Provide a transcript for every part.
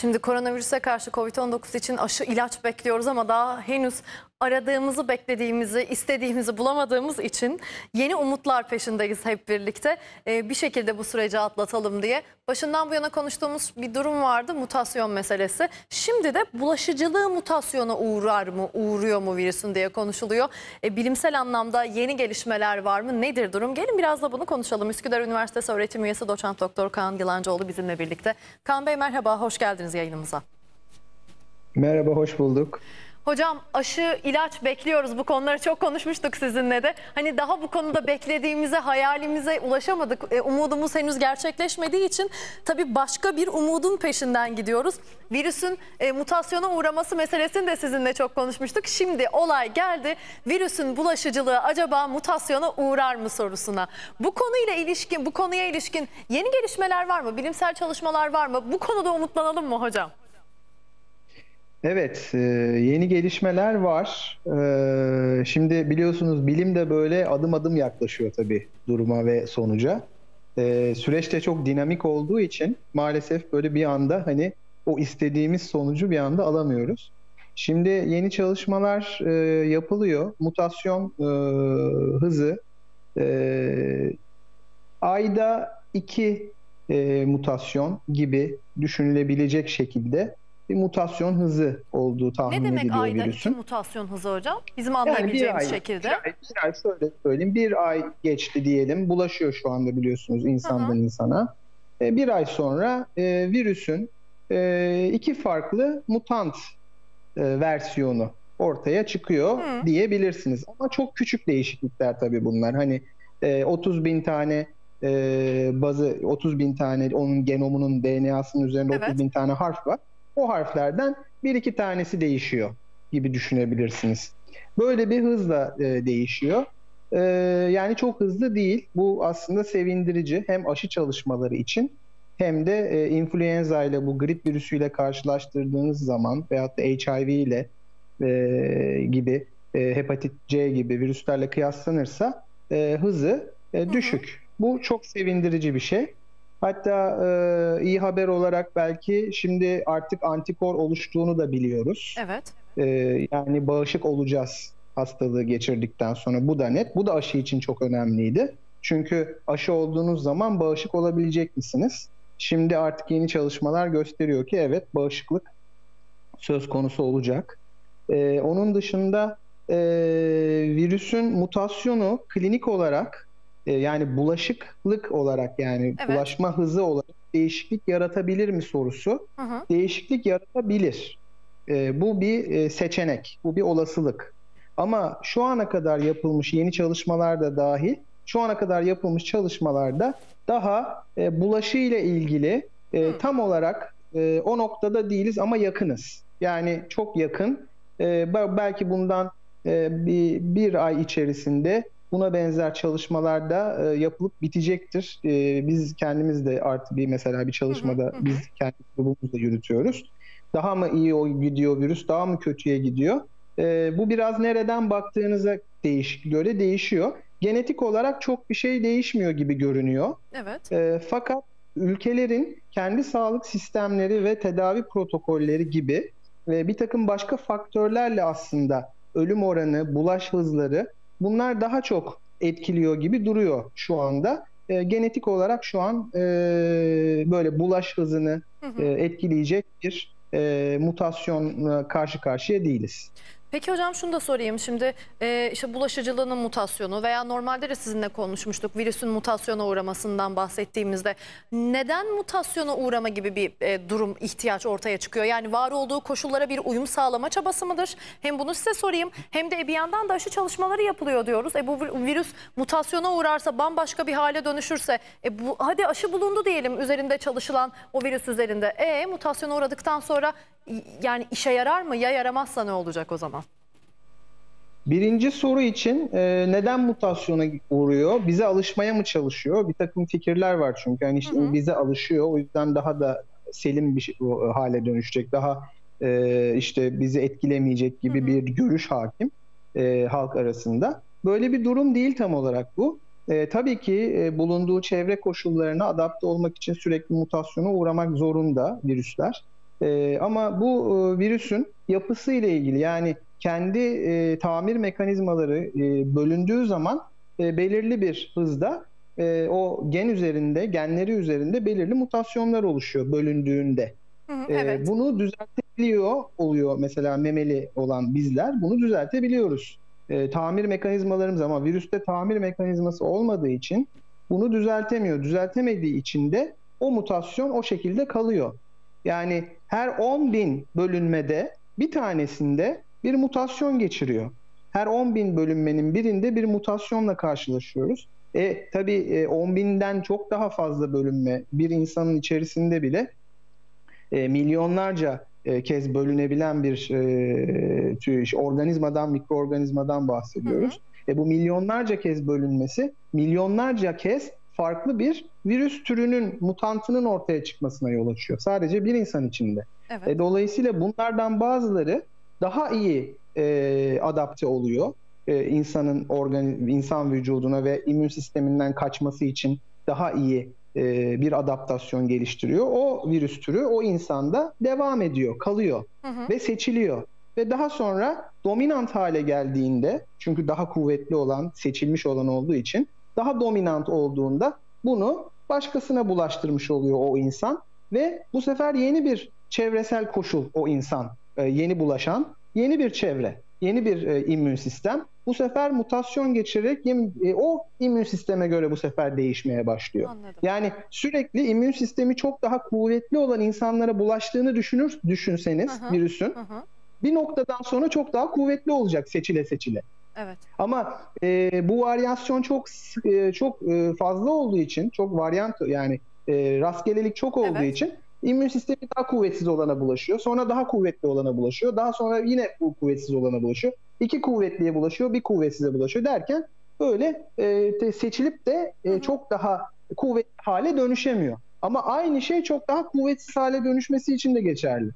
Şimdi koronavirüse karşı Covid-19 için aşı ilaç bekliyoruz ama daha henüz aradığımızı, beklediğimizi, istediğimizi bulamadığımız için yeni umutlar peşindeyiz hep birlikte. Ee, bir şekilde bu süreci atlatalım diye. Başından bu yana konuştuğumuz bir durum vardı, mutasyon meselesi. Şimdi de bulaşıcılığı mutasyona uğrar mı, uğruyor mu virüsün diye konuşuluyor. E, bilimsel anlamda yeni gelişmeler var mı? Nedir durum? Gelin biraz da bunu konuşalım. Üsküdar Üniversitesi öğretim üyesi doçent doktor Kaan Yılancıoğlu bizimle birlikte. Kaan Bey merhaba, hoş geldiniz yayınımıza. Merhaba, hoş bulduk. Hocam aşı, ilaç bekliyoruz. Bu konuları çok konuşmuştuk sizinle de. Hani daha bu konuda beklediğimize, hayalimize ulaşamadık. E, umudumuz henüz gerçekleşmediği için tabii başka bir umudun peşinden gidiyoruz. Virüsün e, mutasyona uğraması meselesini de sizinle çok konuşmuştuk. Şimdi olay geldi. Virüsün bulaşıcılığı acaba mutasyona uğrar mı sorusuna. Bu konuyla ilişkin, bu konuya ilişkin yeni gelişmeler var mı? Bilimsel çalışmalar var mı? Bu konuda umutlanalım mı hocam? Evet, e, yeni gelişmeler var. E, Şimdi biliyorsunuz bilim de böyle adım adım yaklaşıyor tabii duruma ve sonuca. E, Süreç de çok dinamik olduğu için maalesef böyle bir anda hani o istediğimiz sonucu bir anda alamıyoruz. Şimdi yeni çalışmalar yapılıyor. Mutasyon hızı ayda iki mutasyon gibi düşünülebilecek şekilde bir mutasyon hızı olduğu tahmin Ne demek ediliyor ayda iki virüsün. mutasyon hızı hocam? Bizim Yani bir anlayabileceğimiz ay, şekilde. Bir ay, bir ay şöyle söyleyeyim. Bir ay geçti diyelim. Bulaşıyor şu anda biliyorsunuz insandan insana. E, bir ay sonra e, virüsün e, iki farklı mutant e, versiyonu ortaya çıkıyor Hı. diyebilirsiniz. Ama çok küçük değişiklikler tabii bunlar. Hani e, 30 bin tane e, bazı 30 bin tane onun genomunun DNA'sının üzerinde Evet. 30 bin tane harf var. O harflerden bir iki tanesi değişiyor gibi düşünebilirsiniz. Böyle bir hızla e, değişiyor. E, yani çok hızlı değil. Bu aslında sevindirici hem aşı çalışmaları için hem de e, influenza ile bu grip virüsüyle karşılaştırdığınız zaman veyahut da HIV ile e, gibi e, hepatit C gibi virüslerle kıyaslanırsa e, hızı e, düşük. Bu çok sevindirici bir şey. Hatta e, iyi haber olarak belki şimdi artık antikor oluştuğunu da biliyoruz. Evet. E, yani bağışık olacağız hastalığı geçirdikten sonra. Bu da net. Bu da aşı için çok önemliydi. Çünkü aşı olduğunuz zaman bağışık olabilecek misiniz? Şimdi artık yeni çalışmalar gösteriyor ki evet bağışıklık söz konusu olacak. E, onun dışında e, virüsün mutasyonu klinik olarak yani bulaşıklık olarak yani Evet. bulaşma hızı olarak değişiklik yaratabilir mi sorusu Hı hı. değişiklik yaratabilir. E, bu bir e, seçenek, bu bir olasılık. Ama şu ana kadar yapılmış yeni çalışmalar da dahil, şu ana kadar yapılmış çalışmalarda daha e, bulaşı ile ilgili e, Hı. tam olarak e, o noktada değiliz ama yakınız. Yani çok yakın. E, be- belki bundan e, bir, bir ay içerisinde buna benzer çalışmalar da e, yapılıp bitecektir. E, biz kendimiz de artı bir mesela bir çalışmada biz kendi grubumuzda yürütüyoruz. Daha mı iyi o gidiyor virüs, daha mı kötüye gidiyor? E, bu biraz nereden baktığınıza değiş, göre değişiyor. Genetik olarak çok bir şey değişmiyor gibi görünüyor. Evet. E, fakat ülkelerin kendi sağlık sistemleri ve tedavi protokolleri gibi ve bir takım başka faktörlerle aslında ölüm oranı, bulaş hızları bunlar daha çok etkiliyor gibi duruyor şu anda. E, genetik olarak şu an e, böyle bulaş hızını Hı hı. e, etkileyecek bir e, mutasyonla karşı karşıya değiliz. Peki hocam şunu da sorayım şimdi e, işte bulaşıcılığının mutasyonu veya normalde de sizinle konuşmuştuk virüsün mutasyona uğramasından bahsettiğimizde neden mutasyona uğrama gibi bir e, durum ihtiyaç ortaya çıkıyor? Yani var olduğu koşullara bir uyum sağlama çabası mıdır? Hem bunu size sorayım hem de bir yandan da aşı çalışmaları yapılıyor diyoruz. E bu vir- virüs mutasyona uğrarsa bambaşka bir hale dönüşürse e bu hadi aşı bulundu diyelim üzerinde çalışılan o virüs üzerinde. E mutasyona uğradıktan sonra yani işe yarar mı? Ya yaramazsa ne olacak o zaman? Birinci soru için e, neden mutasyona uğruyor? Bize alışmaya mı çalışıyor? Bir takım fikirler var çünkü. Yani işte Hı hı. bize alışıyor. O yüzden daha da selim bir şey, o hale dönüşecek. Daha e, işte bizi etkilemeyecek gibi Hı hı. bir görüş hakim e, halk arasında. Böyle bir durum değil tam olarak bu. E, tabii ki e, bulunduğu çevre koşullarına adapte olmak için sürekli mutasyona uğramak zorunda virüsler. E, ama bu e, virüsün yapısı ile ilgili yani kendi e, tamir mekanizmaları e, bölündüğü zaman e, belirli bir hızda e, o gen üzerinde, genleri üzerinde belirli mutasyonlar oluşuyor bölündüğünde. Hı Ee, evet. Bunu düzeltebiliyor oluyor mesela memeli olan bizler bunu düzeltebiliyoruz. Ee, tamir mekanizmalarımız ama virüste tamir mekanizması olmadığı için bunu düzeltemiyor. Düzeltemediği için de o mutasyon o şekilde kalıyor. Yani her 10 bin bölünmede bir tanesinde bir mutasyon geçiriyor. Her 10 bin bölünmenin birinde bir mutasyonla karşılaşıyoruz. E tabii e, 10 binden çok daha fazla bölünme bir insanın içerisinde bile e, milyonlarca e, kez bölünebilen bir e, tür- organizmadan, mikroorganizmadan bahsediyoruz. E, bu milyonlarca kez bölünmesi, milyonlarca kez farklı bir virüs türünün, mutantının ortaya çıkmasına yol açıyor. Sadece bir insan içinde. Evet. E, dolayısıyla bunlardan bazıları daha iyi e, adapte oluyor. E, insanın organi insan vücuduna ve immün sisteminden kaçması için daha iyi e, bir adaptasyon geliştiriyor. O virüs türü o insanda devam ediyor, kalıyor Hı hı. ve seçiliyor. Ve daha sonra dominant hale geldiğinde çünkü daha kuvvetli olan, seçilmiş olan olduğu için daha dominant olduğunda bunu başkasına bulaştırmış oluyor o insan ve bu sefer yeni bir çevresel koşul o insan e, yeni bulaşan yeni bir çevre, yeni bir e, immün sistem bu sefer mutasyon geçirerek e, o immün sisteme göre bu sefer değişmeye başlıyor. Anladım. Yani sürekli immün sistemi çok daha kuvvetli olan insanlara bulaştığını düşünür düşünseniz hı. virüsün hı. bir noktadan sonra çok daha kuvvetli olacak seçile seçile. Evet. Ama e, bu varyasyon çok e, çok e, fazla olduğu için, çok varyant yani e, rastgelelik çok olduğu Evet. için immün sistemi daha kuvvetsiz olana bulaşıyor. Sonra daha kuvvetli olana bulaşıyor. Daha sonra yine bu kuvvetsiz olana bulaşıyor. İki kuvvetliye bulaşıyor, bir kuvvetsize bulaşıyor derken böyle e, de seçilip de e, Hı hı. çok daha kuvvetli hale dönüşemiyor. Ama aynı şey çok daha kuvvetsiz hale dönüşmesi için de geçerli.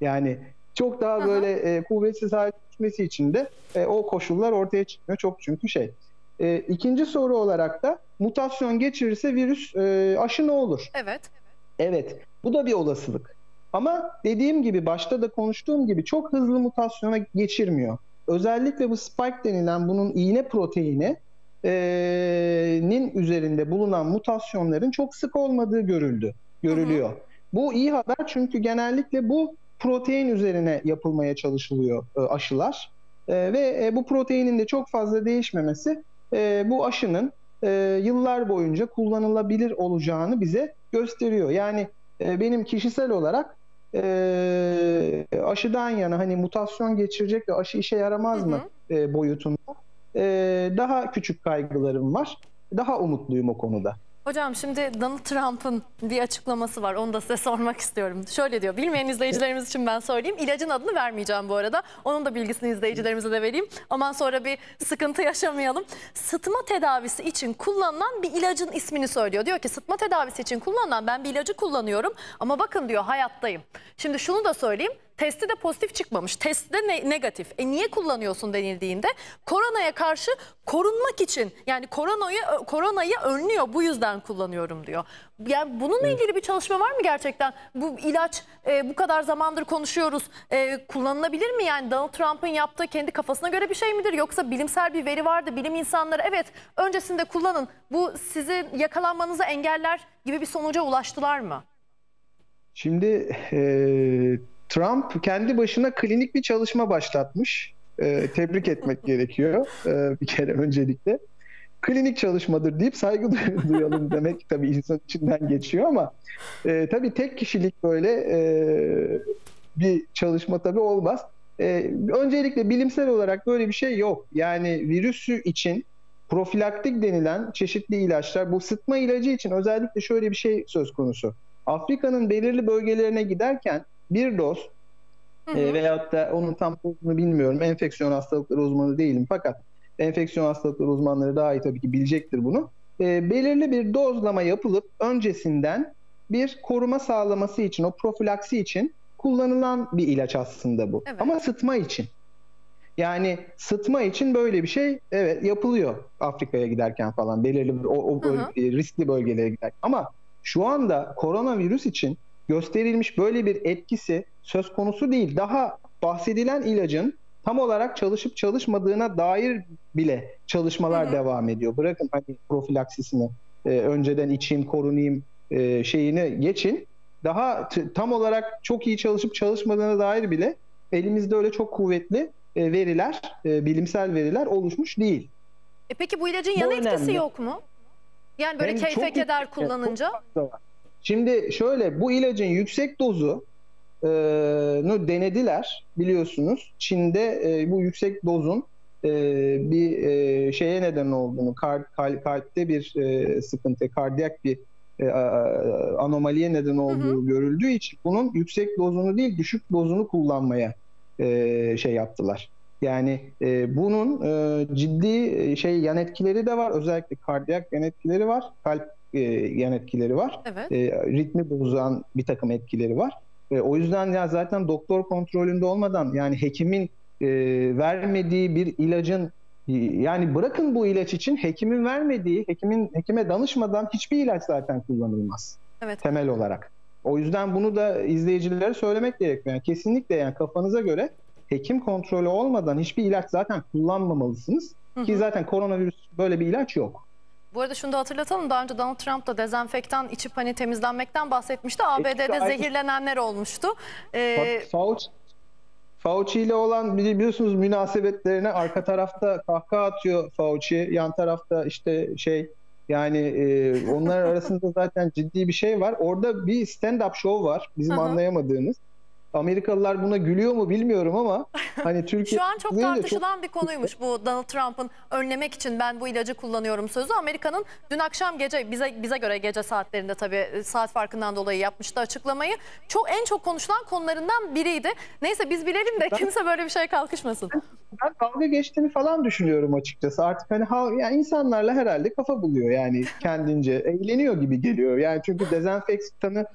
Yani çok daha Aha. böyle e, kuvvetsiz hale dönüşmesi için de e, o koşullar ortaya çıkmıyor. Çok çünkü şey. E, ikinci soru olarak da mutasyon geçirirse virüs e, aşı ne olur? Evet. Evet, bu da bir olasılık. Ama dediğim gibi başta da konuştuğum gibi çok hızlı mutasyona geçirmiyor. Özellikle bu spike denilen bunun iğne proteini e, nin üzerinde bulunan mutasyonların çok sık olmadığı görüldü, görülüyor. Bu iyi haber çünkü genellikle bu protein üzerine yapılmaya çalışılıyor e, aşılar. E, ve e, bu proteinin de çok fazla değişmemesi e, bu aşının e, yıllar boyunca kullanılabilir olacağını bize gösteriyor. Yani e, benim kişisel olarak e, aşıdan yana hani mutasyon geçirecek ve aşı işe yaramaz Hı mı e, boyutunda e, daha küçük kaygılarım var. Daha umutluyum o konuda. Hocam şimdi Donald Trump'ın bir açıklaması var. Onu da size sormak istiyorum. Şöyle diyor. Bilmeyen izleyicilerimiz için ben söyleyeyim. İlacın adını vermeyeceğim bu arada. Onun da bilgisini izleyicilerimize de vereyim. Aman sonra bir sıkıntı yaşamayalım. Sıtma tedavisi için kullanılan bir ilacın ismini söylüyor. Diyor ki sıtma tedavisi için kullanılan ben bir ilacı kullanıyorum. Ama bakın diyor hayattayım. Şimdi şunu da söyleyeyim. Testi de pozitif çıkmamış. Testi de ne- negatif. E niye kullanıyorsun denildiğinde koronaya karşı korunmak için yani koronayı koronayı önlüyor bu yüzden kullanıyorum diyor. Yani bununla ilgili bir çalışma var mı gerçekten? Bu ilaç e, bu kadar zamandır konuşuyoruz. E, kullanılabilir mi yani Donald Trump'ın yaptığı kendi kafasına göre bir şey midir yoksa bilimsel bir veri vardı bilim insanları evet öncesinde kullanın bu sizin yakalanmanızı engeller gibi bir sonuca ulaştılar mı? Şimdi e, Trump kendi başına klinik bir çalışma başlatmış. E, tebrik etmek gerekiyor e, bir kere öncelikle. Klinik çalışmadır deyip saygı duy- duyalım demek tabii insan içinden geçiyor ama e, tabii tek kişilik böyle e, bir çalışma tabii olmaz. E, öncelikle bilimsel olarak böyle bir şey yok. Yani virüsü için profilaktik denilen çeşitli ilaçlar, bu sıtma ilacı için özellikle şöyle bir şey söz konusu. Afrika'nın belirli bölgelerine giderken bir doz Hı hı. e, veyahut da onun tam olduğunu bilmiyorum. Enfeksiyon hastalıkları uzmanı değilim fakat enfeksiyon hastalıkları uzmanları daha iyi tabii ki bilecektir bunu. E, belirli bir dozlama yapılıp öncesinden bir koruma sağlaması için, o profilaksi için kullanılan bir ilaç aslında bu. Evet. Ama sıtma için. Yani sıtma için böyle bir şey evet yapılıyor Afrika'ya giderken falan belirli bir- o, o Hı hı. bölge- riskli bölgelere giderken. Ama şu anda koronavirüs için gösterilmiş böyle bir etkisi söz konusu değil. Daha bahsedilen ilacın tam olarak çalışıp çalışmadığına dair bile çalışmalar Hı hı. devam ediyor. Bırakın hani profilaksisini e, önceden içeyim, korunayım e, şeyini geçin. Daha t- tam olarak çok iyi çalışıp çalışmadığına dair bile elimizde öyle çok kuvvetli e, veriler, e, bilimsel veriler oluşmuş değil. E peki bu ilacın Bu yan etkisi önemli. yok mu? Yani böyle Hem keyfe keder kullanınca. çok fazla var. Şimdi şöyle bu ilacın yüksek dozu e, denediler biliyorsunuz. Çin'de e, bu yüksek dozun e, bir e, şeye neden olduğunu, kal- kal- kalpte bir e, sıkıntı, kardiyak bir e, anomaliye neden olduğu görüldüğü için bunun yüksek dozunu değil düşük dozunu kullanmaya e, şey yaptılar. Yani e, bunun e, ciddi e, şey yan etkileri de var. Özellikle kardiyak yan etkileri var. Kalp e, yan etkileri var. Evet. E, ritmi bozan bir takım etkileri var. E, o yüzden ya zaten doktor kontrolünde olmadan yani hekimin e, vermediği bir ilacın e, yani bırakın bu ilaç için hekimin vermediği, hekimin hekime danışmadan hiçbir ilaç zaten kullanılmaz Evet. temel olarak. O yüzden bunu da izleyicilere söylemek gerekiyor. Yani kesinlikle yani kafanıza göre hekim kontrolü olmadan hiçbir ilaç zaten kullanmamalısınız. Hı Ki hı. zaten koronavirüs böyle bir ilaç yok. Bu arada şunu da hatırlatalım. Daha önce Donald Trump da dezenfektan içip hani temizlenmekten bahsetmişti. ABD'de aynı- zehirlenenler olmuştu. Ee, Fauci, Fauci ile olan bili- biliyorsunuz münasebetlerine arka tarafta kahkaha atıyor Fauci. Yan tarafta işte şey yani e, onlar arasında zaten ciddi bir şey var. Orada bir stand-up show var bizim Hı hı. anlayamadığımız. Amerikalılar buna gülüyor mu bilmiyorum ama hani Türkiye Şu an çok tartışılan bir konuymuş bu Donald Trump'ın önlemek için ben bu ilacı kullanıyorum sözü. Amerika'nın dün akşam gece bize bize göre gece saatlerinde tabii e, saat farkından dolayı yapmıştı açıklamayı. Çok en çok konuşulan konularından biriydi. Neyse biz bilelim de kimse böyle bir şey kalkışmasın. ben dalga geçtiğini falan düşünüyorum açıkçası. Artık hani ha, yani insanlarla herhalde kafa buluyor yani kendince. Eğleniyor gibi geliyor. Yani çünkü dezenfektanı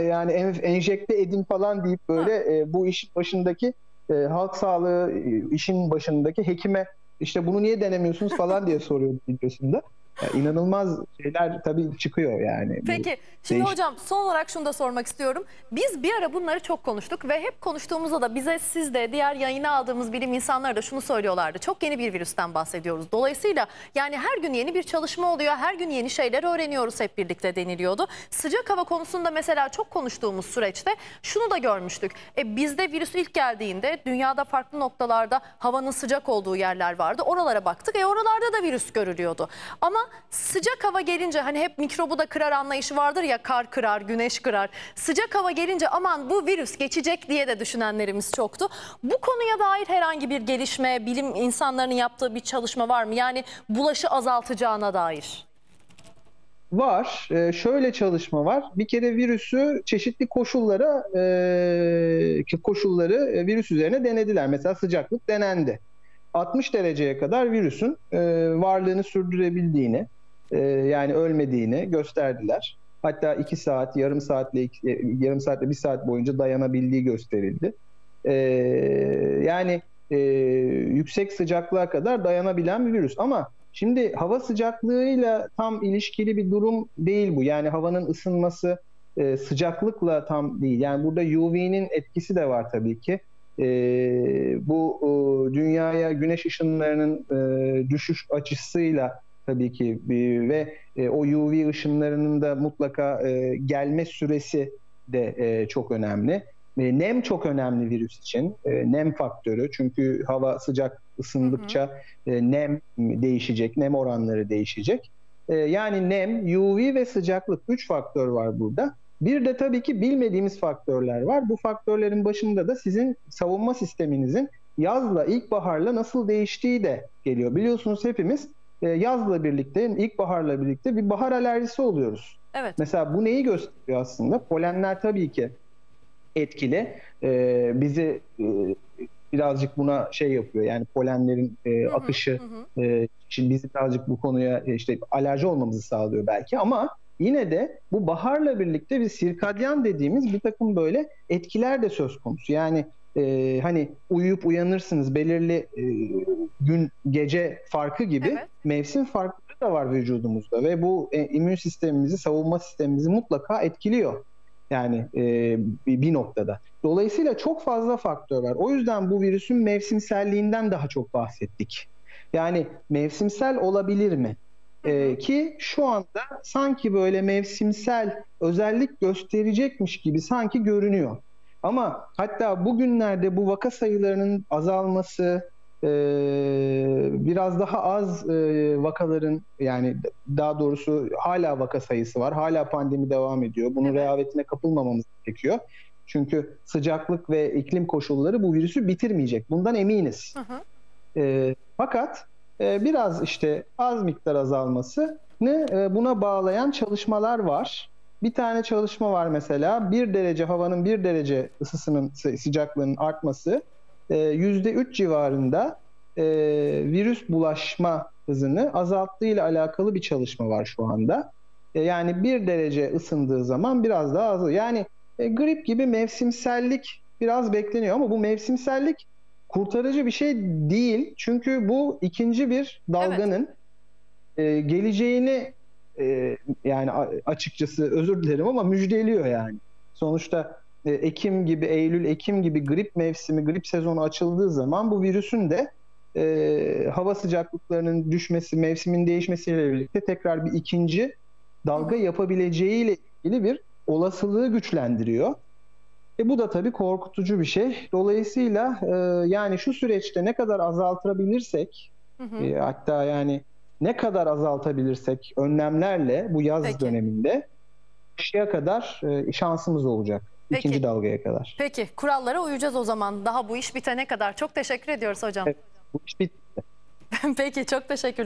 yani en- enjekte edin falan deyip böyle e, bu işin başındaki e, halk sağlığı e, işin başındaki hekime işte bunu niye denemiyorsunuz falan diye soruyor videosunda. Yani inanılmaz şeyler tabii çıkıyor yani. Peki şimdi değiş- hocam son olarak şunu da sormak istiyorum. Biz bir ara bunları çok konuştuk ve hep konuştuğumuzda da bize siz de diğer yayına aldığımız bilim insanları da şunu söylüyorlardı. Çok yeni bir virüsten bahsediyoruz. Dolayısıyla yani her gün yeni bir çalışma oluyor. Her gün yeni şeyler öğreniyoruz hep birlikte deniliyordu. Sıcak hava konusunda mesela çok konuştuğumuz süreçte şunu da görmüştük. E, bizde virüs ilk geldiğinde dünyada farklı noktalarda havanın sıcak olduğu yerler vardı. Oralara baktık. E oralarda da virüs görülüyordu. Ama sıcak hava gelince hani hep mikrobu da kırar anlayışı vardır ya kar kırar, güneş kırar. Sıcak hava gelince aman bu virüs geçecek diye de düşünenlerimiz çoktu. Bu konuya dair herhangi bir gelişme, bilim insanlarının yaptığı bir çalışma var mı? Yani bulaşı azaltacağına dair. Var. Ee, şöyle çalışma var. Bir kere virüsü çeşitli koşullara e, koşulları e, virüs üzerine denediler. Mesela sıcaklık denendi. 60 dereceye kadar virüsün e, varlığını sürdürebildiğini, e, yani ölmediğini gösterdiler. Hatta 2 saat, yarım saatle e, yarım saatle bir saat boyunca dayanabildiği gösterildi. E, yani e, yüksek sıcaklığa kadar dayanabilen bir virüs. Ama şimdi hava sıcaklığıyla tam ilişkili bir durum değil bu. Yani havanın ısınması e, sıcaklıkla tam değil. Yani burada UV'nin etkisi de var tabii ki. E, bu e, dünyaya güneş ışınlarının e, düşüş açısıyla tabii ki e, ve e, o UV ışınlarının da mutlaka e, gelme süresi de e, çok önemli. E, nem çok önemli virüs için. E, nem faktörü. Çünkü hava sıcak ısındıkça e, nem değişecek, nem oranları değişecek. E, yani nem, UV ve sıcaklık üç faktör var burada. Bir de tabii ki bilmediğimiz faktörler var. Bu faktörlerin başında da sizin savunma sisteminizin yazla, ilkbaharla nasıl değiştiği de geliyor. Biliyorsunuz hepimiz e, yazla birlikte, ilkbaharla birlikte bir bahar alerjisi oluyoruz. Evet. Mesela bu neyi gösteriyor aslında? Polenler tabii ki etkili. Ee, bizi e, birazcık buna şey yapıyor. Yani polenlerin e, Hı hı, akışı hı e, şimdi bizi birazcık bu konuya e, işte alerji olmamızı sağlıyor belki ama yine de bu baharla birlikte bir sirkadyan dediğimiz bir takım böyle etkiler de söz konusu. Yani e, hani uyuyup uyanırsınız belirli e, gün gece farkı gibi Evet. mevsim farkları da var vücudumuzda ve bu e, immün sistemimizi, savunma sistemimizi mutlaka etkiliyor. Yani e, bir noktada. Dolayısıyla çok fazla faktör var. O yüzden bu virüsün mevsimselliğinden daha çok bahsettik. Yani mevsimsel olabilir mi? Ee, ki şu anda sanki böyle mevsimsel özellik gösterecekmiş gibi sanki görünüyor. Ama hatta bugünlerde bu vaka sayılarının azalması, e, biraz daha az e, vakaların yani daha doğrusu hala vaka sayısı var, hala pandemi devam ediyor. Bunun Evet. rehavetine kapılmamamız gerekiyor. Çünkü sıcaklık ve iklim koşulları bu virüsü bitirmeyecek. Bundan eminiz. Hı hı. E, fakat e, biraz işte az miktar azalmasını e, buna bağlayan çalışmalar var. Bir tane çalışma var mesela bir derece havanın bir derece ısısının sı- sıcaklığının artması e, yüzde üç civarında e, virüs bulaşma hızını azalttığı ile alakalı bir çalışma var şu anda. Yani bir derece ısındığı zaman biraz daha az. Yani grip gibi mevsimsellik biraz bekleniyor ama bu mevsimsellik kurtarıcı bir şey değil. Çünkü bu ikinci bir dalganın e, geleceğini e, yani açıkçası özür dilerim ama müjdeliyor yani. Sonuçta e, Ekim gibi, Eylül, Ekim gibi grip mevsimi, grip sezonu açıldığı zaman bu virüsün de e, hava sıcaklıklarının düşmesi, mevsimin değişmesiyle birlikte tekrar bir ikinci dalga yapabileceğiyle ilgili bir olasılığı güçlendiriyor. E bu da tabii korkutucu bir şey. Dolayısıyla e, yani şu süreçte ne kadar azaltabilirsek Hı hı. e, hatta yani ne kadar azaltabilirsek önlemlerle bu yaz Peki. döneminde kışa kadar e, şansımız olacak. Peki. ikinci dalgaya kadar. Peki kurallara uyacağız o zaman. Daha bu iş bitene kadar. Çok teşekkür ediyoruz hocam. Evet. Bu iş bitti. Peki çok teşekkür